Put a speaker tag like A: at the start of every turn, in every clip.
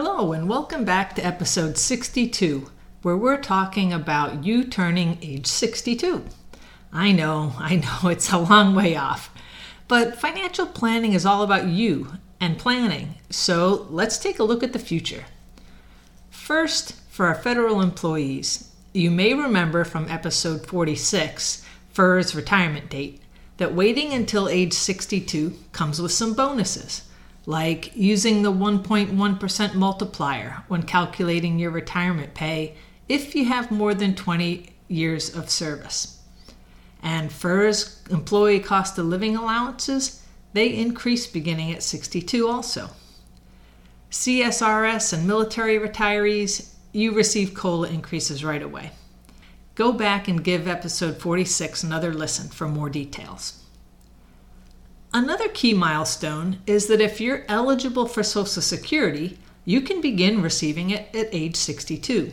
A: Hello, and welcome back to episode 62, where we're talking about you turning age 62. I know, I know, it's a long way off, but financial planning is all about you and planning, so let's take a look at the future. First, for our federal employees, you may remember from episode 46, FERS retirement date, that waiting until age 62 comes with some bonuses like using the 1.1% multiplier when calculating your retirement pay if you have more than 20 years of service. And FERS employee cost of living allowances, they increase beginning at 62 also. CSRS and military retirees, you receive COLA increases right away. Go back and give episode 46 another listen for more details. Another key milestone is that if you're eligible for Social Security, you can begin receiving it at age 62.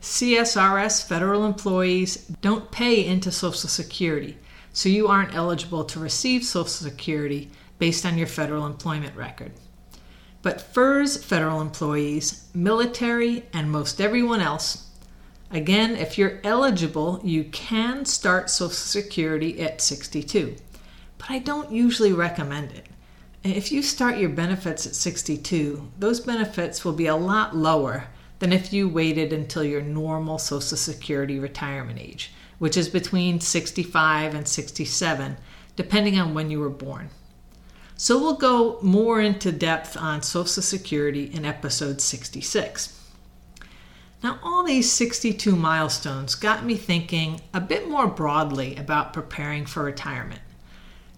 A: CSRS federal employees don't pay into Social Security, so you aren't eligible to receive Social Security based on your federal employment record. But FERS federal employees, military, and most everyone else, again, if you're eligible, you can start Social Security at 62 but I don't usually recommend it. If you start your benefits at 62, those benefits will be a lot lower than if you waited until your normal Social Security retirement age, which is between 65 and 67, depending on when you were born. So we'll go more into depth on Social Security in episode 66. Now, all these 62 milestones got me thinking a bit more broadly about preparing for retirement.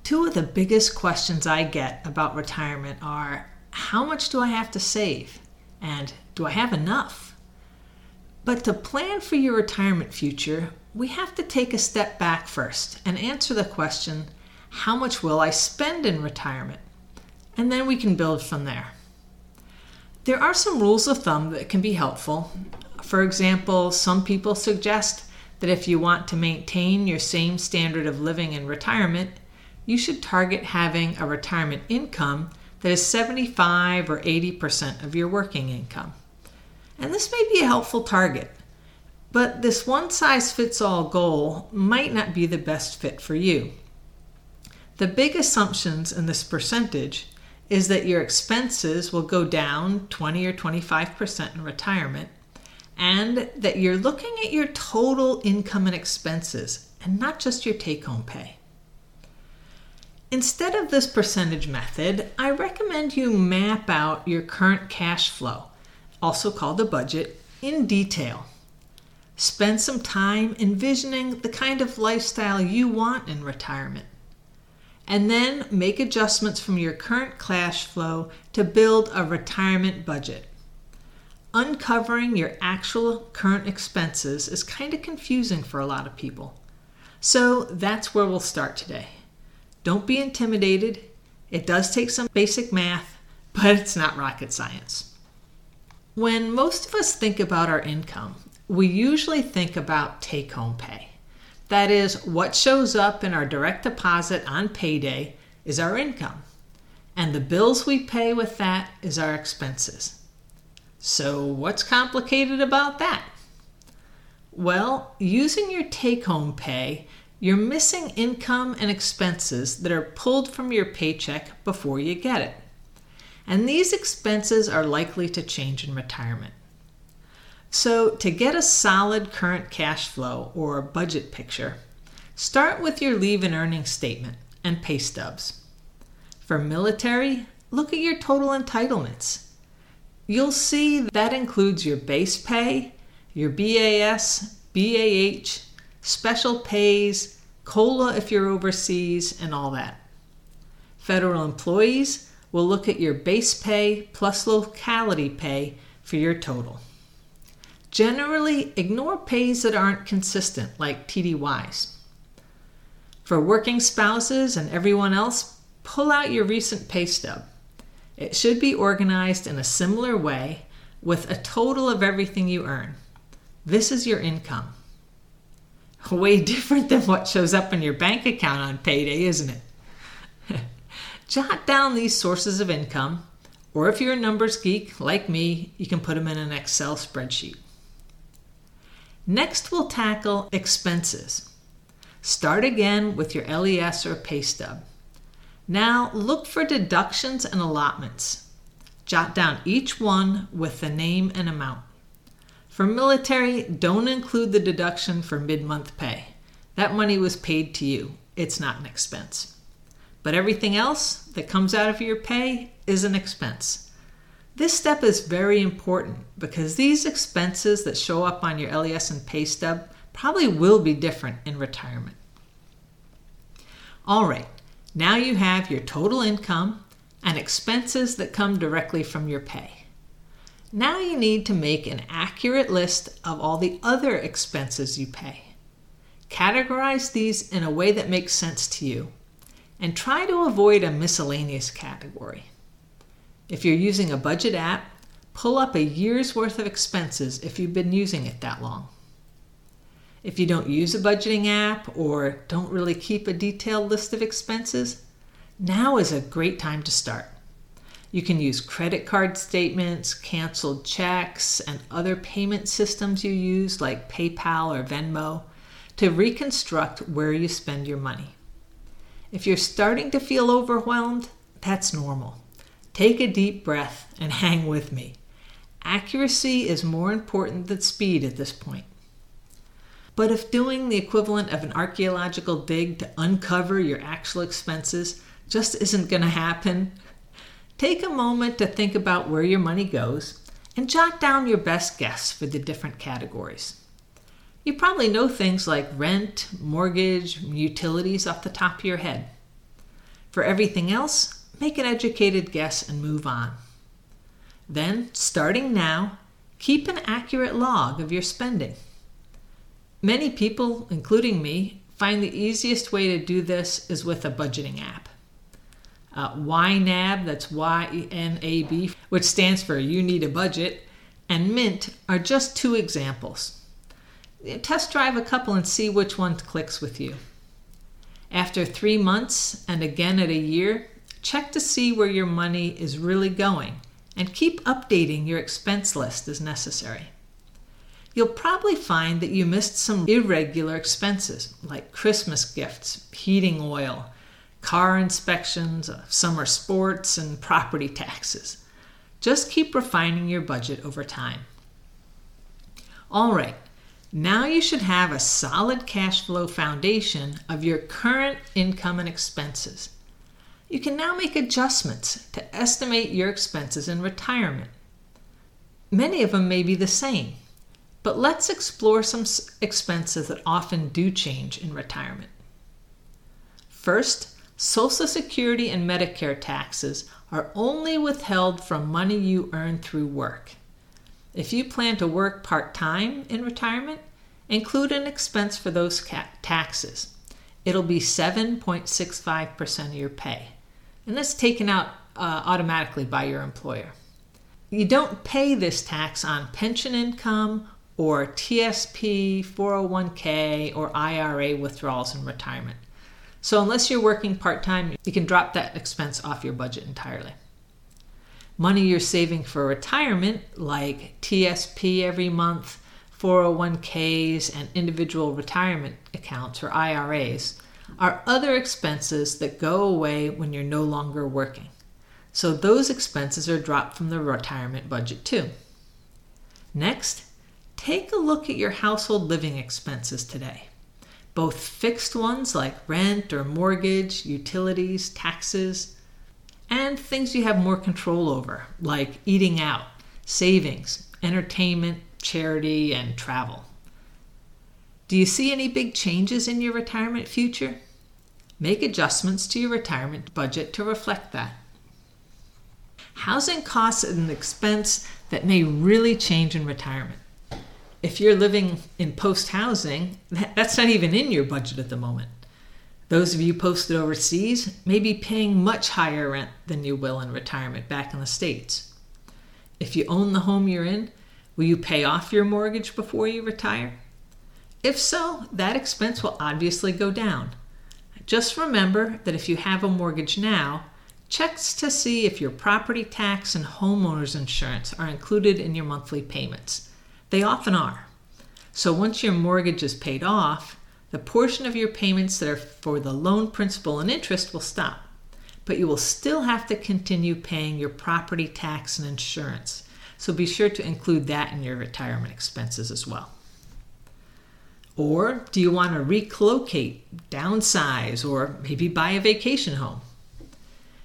A: Two of the biggest questions I get about retirement are how much do I have to save? And do I have enough? But to plan for your retirement future, we have to take a step back first and answer the question how much will I spend in retirement? And then we can build from there. There are some rules of thumb that can be helpful. For example, some people suggest that if you want to maintain your same standard of living in retirement, you should target having a retirement income that is 75 or 80% of your working income. And this may be a helpful target, but this one size fits all goal might not be the best fit for you. The big assumptions in this percentage is that your expenses will go down 20 or 25% in retirement, and that you're looking at your total income and expenses and not just your take home pay. Instead of this percentage method, I recommend you map out your current cash flow, also called a budget, in detail. Spend some time envisioning the kind of lifestyle you want in retirement. And then make adjustments from your current cash flow to build a retirement budget. Uncovering your actual current expenses is kind of confusing for a lot of people. So that's where we'll start today. Don't be intimidated. It does take some basic math, but it's not rocket science. When most of us think about our income, we usually think about take home pay. That is, what shows up in our direct deposit on payday is our income, and the bills we pay with that is our expenses. So, what's complicated about that? Well, using your take home pay you're missing income and expenses that are pulled from your paycheck before you get it. And these expenses are likely to change in retirement. So, to get a solid current cash flow or budget picture, start with your leave and earnings statement and pay stubs. For military, look at your total entitlements. You'll see that includes your base pay, your BAS, BAH, special pays, COLA if you're overseas, and all that. Federal employees will look at your base pay plus locality pay for your total. Generally, ignore pays that aren't consistent, like TDYs. For working spouses and everyone else, pull out your recent pay stub. It should be organized in a similar way with a total of everything you earn. This is your income. Way different than what shows up in your bank account on payday, isn't it? Jot down these sources of income, or if you're a numbers geek like me, you can put them in an Excel spreadsheet. Next, we'll tackle expenses. Start again with your LES or pay stub. Now, look for deductions and allotments. Jot down each one with the name and amount. For military, don't include the deduction for mid month pay. That money was paid to you, it's not an expense. But everything else that comes out of your pay is an expense. This step is very important because these expenses that show up on your LES and pay stub probably will be different in retirement. All right, now you have your total income and expenses that come directly from your pay. Now you need to make an accurate list of all the other expenses you pay. Categorize these in a way that makes sense to you and try to avoid a miscellaneous category. If you're using a budget app, pull up a year's worth of expenses if you've been using it that long. If you don't use a budgeting app or don't really keep a detailed list of expenses, now is a great time to start. You can use credit card statements, canceled checks, and other payment systems you use like PayPal or Venmo to reconstruct where you spend your money. If you're starting to feel overwhelmed, that's normal. Take a deep breath and hang with me. Accuracy is more important than speed at this point. But if doing the equivalent of an archaeological dig to uncover your actual expenses just isn't going to happen, take a moment to think about where your money goes and jot down your best guess for the different categories. You probably know things like rent, mortgage, utilities off the top of your head. For everything else, make an educated guess and move on. Then, starting now, keep an accurate log of your spending. Many people, including me, find the easiest way to do this is with a budgeting app. Uh, YNAB, that's Y N A B, which stands for You Need a Budget, and Mint are just two examples. Test drive a couple and see which one clicks with you. After three months and again at a year, check to see where your money is really going and keep updating your expense list as necessary you'll probably find that you missed some irregular expenses like Christmas gifts, heating oil, car inspections, uh, summer sports, and property taxes. Just keep refining your budget over time. All right, now you should have a solid cash flow foundation of your current income and expenses. You can now make adjustments to estimate your expenses in retirement. Many of them may be the same, but let's explore some expenses that often do change in retirement. First, Social Security and Medicare taxes are only withheld from money you earn through work. If you plan to work part time in retirement, include an expense for those taxes. It'll be 7.65% of your pay, and that's taken out uh, automatically by your employer. You don't pay this tax on pension income or TSP, 401k, or IRA withdrawals in retirement. So, unless you're working part time, you can drop that expense off your budget entirely. Money you're saving for retirement, like TSP every month, 401ks, and individual retirement accounts or IRAs, are other expenses that go away when you're no longer working. So, those expenses are dropped from the retirement budget too. Next, take a look at your household living expenses today, both fixed ones like rent or mortgage, utilities, taxes, and things you have more control over, like eating out, savings, entertainment, charity, and travel. Do you see any big changes in your retirement future? Make adjustments to your retirement budget to reflect that. Housing costs an expense that may really change in retirement. If you're living in post housing, that's not even in your budget at the moment. Those of you posted overseas may be paying much higher rent than you will in retirement back in the States. If you own the home you're in, will you pay off your mortgage before you retire? If so, that expense will obviously go down. Just remember that if you have a mortgage now, checks to see if your property tax and homeowner's insurance are included in your monthly payments. They often are. So once your mortgage is paid off, the portion of your payments that are for the loan principal and interest will stop. But you will still have to continue paying your property tax and insurance. So be sure to include that in your retirement expenses as well. Or do you want to relocate, downsize, or maybe buy a vacation home?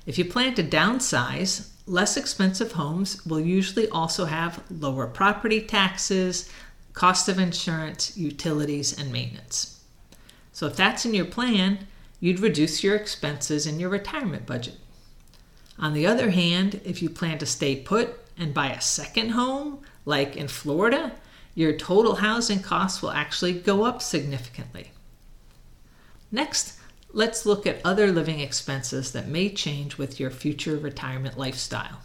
A: If you plan to downsize, less expensive homes will usually also have lower property taxes, cost of insurance, utilities, and maintenance. So if that's in your plan, you'd reduce your expenses in your retirement budget. On the other hand, if you plan to stay put and buy a second home, like in Florida, your total housing costs will actually go up significantly. Next, let's look at other living expenses that may change with your future retirement lifestyle.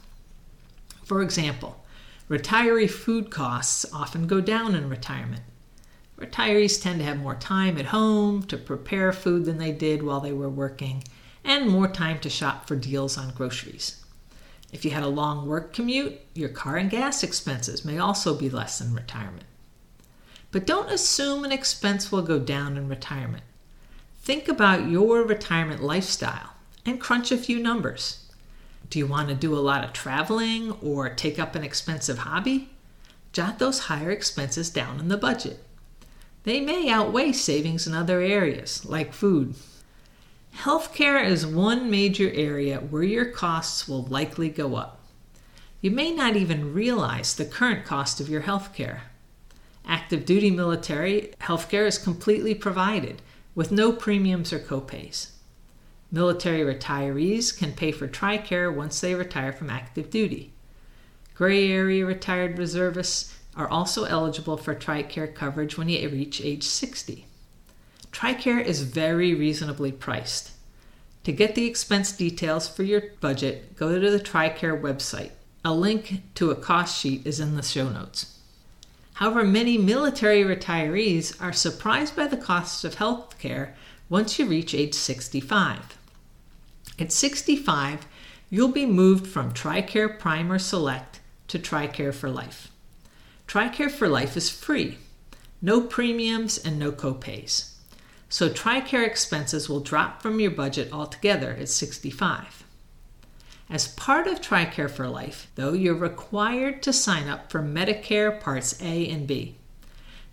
A: For example, retiree food costs often go down in retirement. Retirees tend to have more time at home to prepare food than they did while they were working, and more time to shop for deals on groceries. If you had a long work commute, your car and gas expenses may also be less in retirement. But don't assume an expense will go down in retirement. Think about your retirement lifestyle and crunch a few numbers. Do you want to do a lot of traveling or take up an expensive hobby? Jot those higher expenses down in the budget. They may outweigh savings in other areas, like food, Healthcare is one major area where your costs will likely go up. You may not even realize the current cost of your healthcare. Active duty military healthcare is completely provided with no premiums or copays. Military retirees can pay for TRICARE once they retire from active duty. Gray area retired reservists are also eligible for TRICARE coverage when you reach age 60. TRICARE is very reasonably priced. To get the expense details for your budget, go to the TRICARE website. A link to a cost sheet is in the show notes. However, many military retirees are surprised by the costs of health care once you reach age 65. At 65, you'll be moved from TRICARE Prime or Select to TRICARE for Life. TRICARE for Life is free, no premiums and no copays. So TRICARE expenses will drop from your budget altogether at 65. As part of TRICARE for Life, though, you're required to sign up for Medicare Parts A and B.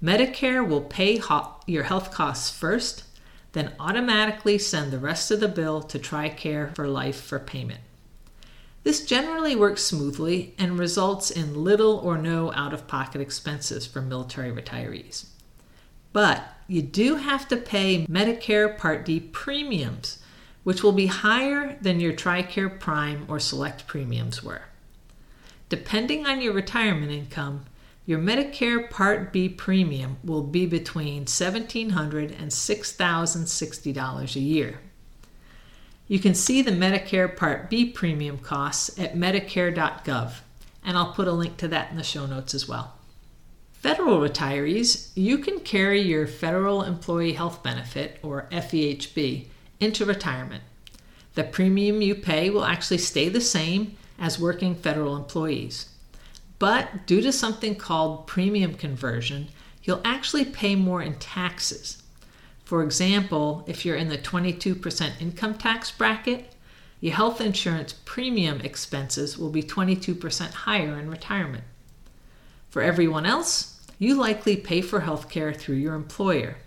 A: Medicare will pay ho- your health costs first, then automatically send the rest of the bill to TRICARE for Life for payment. This generally works smoothly and results in little or no out of pocket expenses for military retirees. But you do have to pay Medicare Part B premiums, which will be higher than your TRICARE Prime or Select premiums were. Depending on your retirement income, your Medicare Part B premium will be between $1,700 and $6,060 a year. You can see the Medicare Part B premium costs at medicare.gov, and I'll put a link to that in the show notes as well. Federal retirees, you can carry your Federal Employee Health Benefit, or FEHB, into retirement. The premium you pay will actually stay the same as working federal employees. But due to something called premium conversion, you'll actually pay more in taxes. For example, if you're in the 22% income tax bracket, your health insurance premium expenses will be 22% higher in retirement. For everyone else, you likely pay for healthcare through your employer,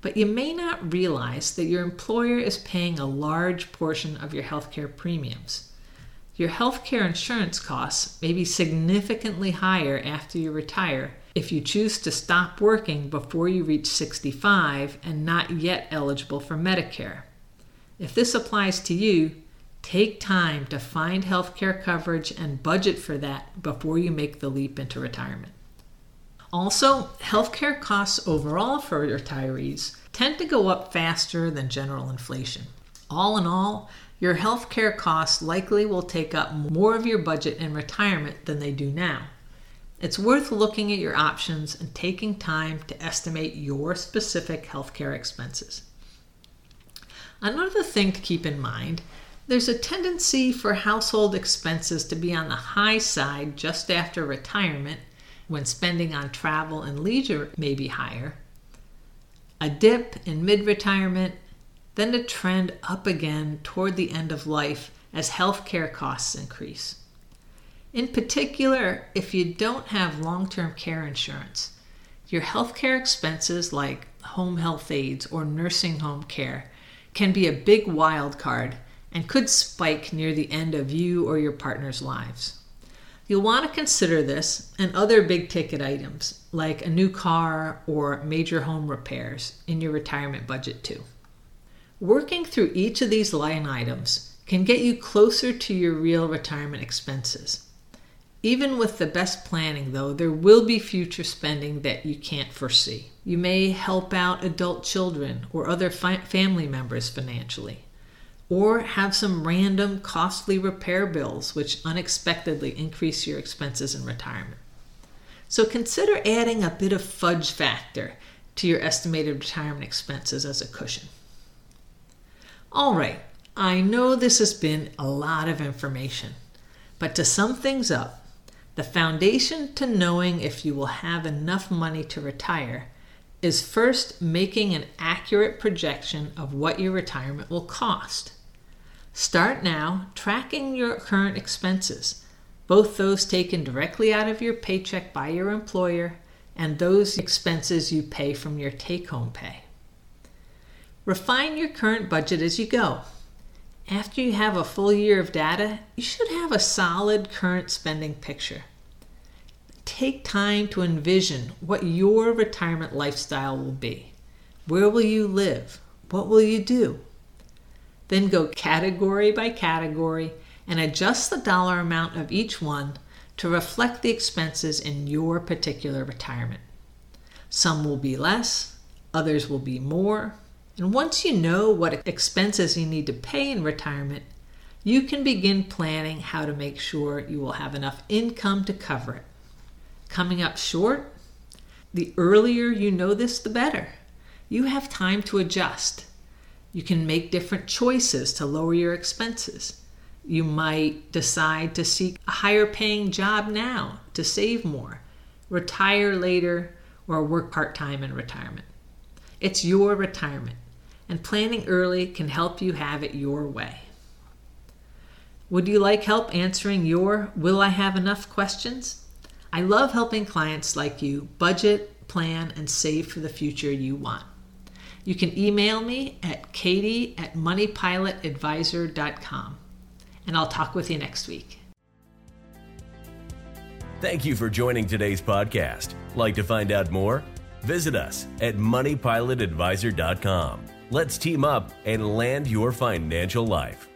A: but you may not realize that your employer is paying a large portion of your healthcare premiums. Your healthcare insurance costs may be significantly higher after you retire if you choose to stop working before you reach 65 and not yet eligible for Medicare. If this applies to you, take time to find health care coverage and budget for that before you make the leap into retirement. Also, healthcare costs overall for retirees tend to go up faster than general inflation. All in all, your healthcare costs likely will take up more of your budget in retirement than they do now. It's worth looking at your options and taking time to estimate your specific healthcare expenses. Another thing to keep in mind there's a tendency for household expenses to be on the high side just after retirement when spending on travel and leisure may be higher, a dip in mid retirement, then a trend up again toward the end of life as healthcare costs increase. In particular, if you don't have long term care insurance, your healthcare expenses like home health aides or nursing home care can be a big wild card and could spike near the end of you or your partner's lives. You'll want to consider this and other big ticket items like a new car or major home repairs in your retirement budget too. Working through each of these line items can get you closer to your real retirement expenses. Even with the best planning, though, there will be future spending that you can't foresee. You may help out adult children or other fi- family members financially or have some random costly repair bills which unexpectedly increase your expenses in retirement. So consider adding a bit of fudge factor to your estimated retirement expenses as a cushion. All right, I know this has been a lot of information, but to sum things up, the foundation to knowing if you will have enough money to retire is first making an accurate projection of what your retirement will cost. Start now tracking your current expenses, both those taken directly out of your paycheck by your employer and those expenses you pay from your take home pay. Refine your current budget as you go. After you have a full year of data, you should have a solid current spending picture. Take time to envision what your retirement lifestyle will be. Where will you live? What will you do? Then go category by category and adjust the dollar amount of each one to reflect the expenses in your particular retirement. Some will be less, others will be more. And once you know what expenses you need to pay in retirement, you can begin planning how to make sure you will have enough income to cover it. Coming up short? The earlier you know this, the better. You have time to adjust you can make different choices to lower your expenses. You might decide to seek a higher paying job now to save more, retire later, or work part time in retirement. It's your retirement, and planning early can help you have it your way. Would you like help answering your Will I Have Enough questions? I love helping clients like you budget, plan, and save for the future you want. You can email me at katie at moneypilotadvisor.com. And I'll talk with you next week.
B: Thank you for joining today's podcast. Like to find out more? Visit us at moneypilotadvisor.com. Let's team up and land your financial life.